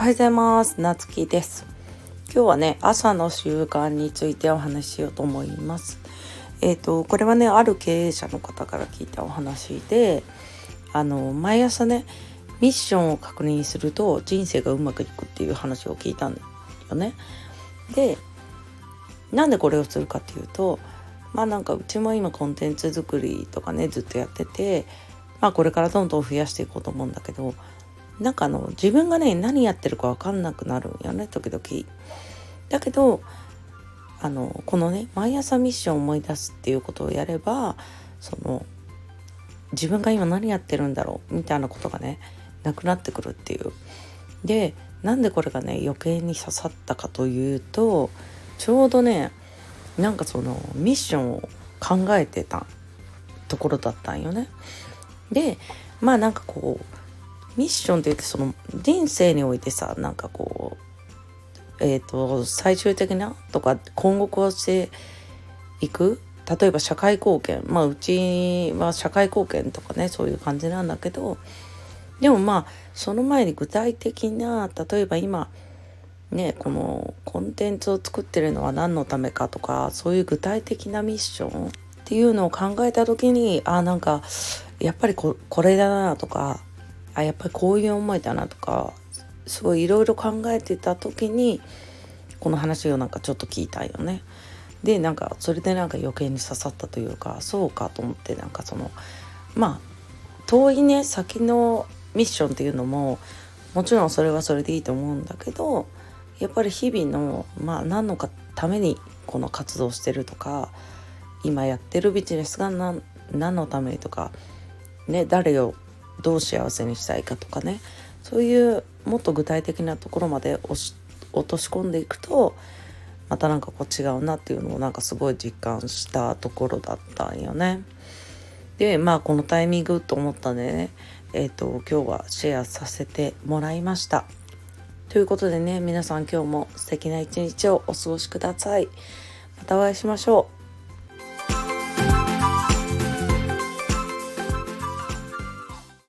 おはようございます。なつきです。今日はね朝の習慣についてお話ししようと思います。えっ、ー、とこれはねある経営者の方から聞いたお話であの毎朝ねミッションを確認すると人生がうまくいくっていう話を聞いたんだよね。でなんでこれをするかっていうとまあなんかうちも今コンテンツ作りとかねずっとやっててまあこれからどんどん増やしていこうと思うんだけどなんかあの自分がね何やってるか分かんなくなるんよね時々。だけどあのこのね毎朝ミッションを思い出すっていうことをやればその自分が今何やってるんだろうみたいなことがねなくなってくるっていう。でなんでこれがね余計に刺さったかというとちょうどねなんかそのミッションを考えてたところだったんよね。でまあなんかこうミッションって言ってその人生においてさなんかこうえっ、ー、と最終的なとか今後こうしていく例えば社会貢献まあうちは社会貢献とかねそういう感じなんだけどでもまあその前に具体的な例えば今ねこのコンテンツを作ってるのは何のためかとかそういう具体的なミッションっていうのを考えた時にあなんかやっぱりここれだなとかあやっぱりこういう思いだなとかすごいいろいろ考えてた時にこの話をなんかちょっと聞いたよね。でなんかそれでなんか余計に刺さったというかそうかと思ってなんかそのまあ遠いね先のミッションっていうのももちろんそれはそれでいいと思うんだけどやっぱり日々のまあ何のかためにこの活動してるとか今やってるビジネスが何のためにとかね誰をどう幸せにしたいかとかねそういうもっと具体的なところまで落とし込んでいくとまたなんかこう違うなっていうのをなんかすごい実感したところだったんよね。でまあこのタイミングと思ったんでねえっ、ー、と今日はシェアさせてもらいました。ということでね皆さん今日も素敵な一日をお過ごしください。またお会いしましょう。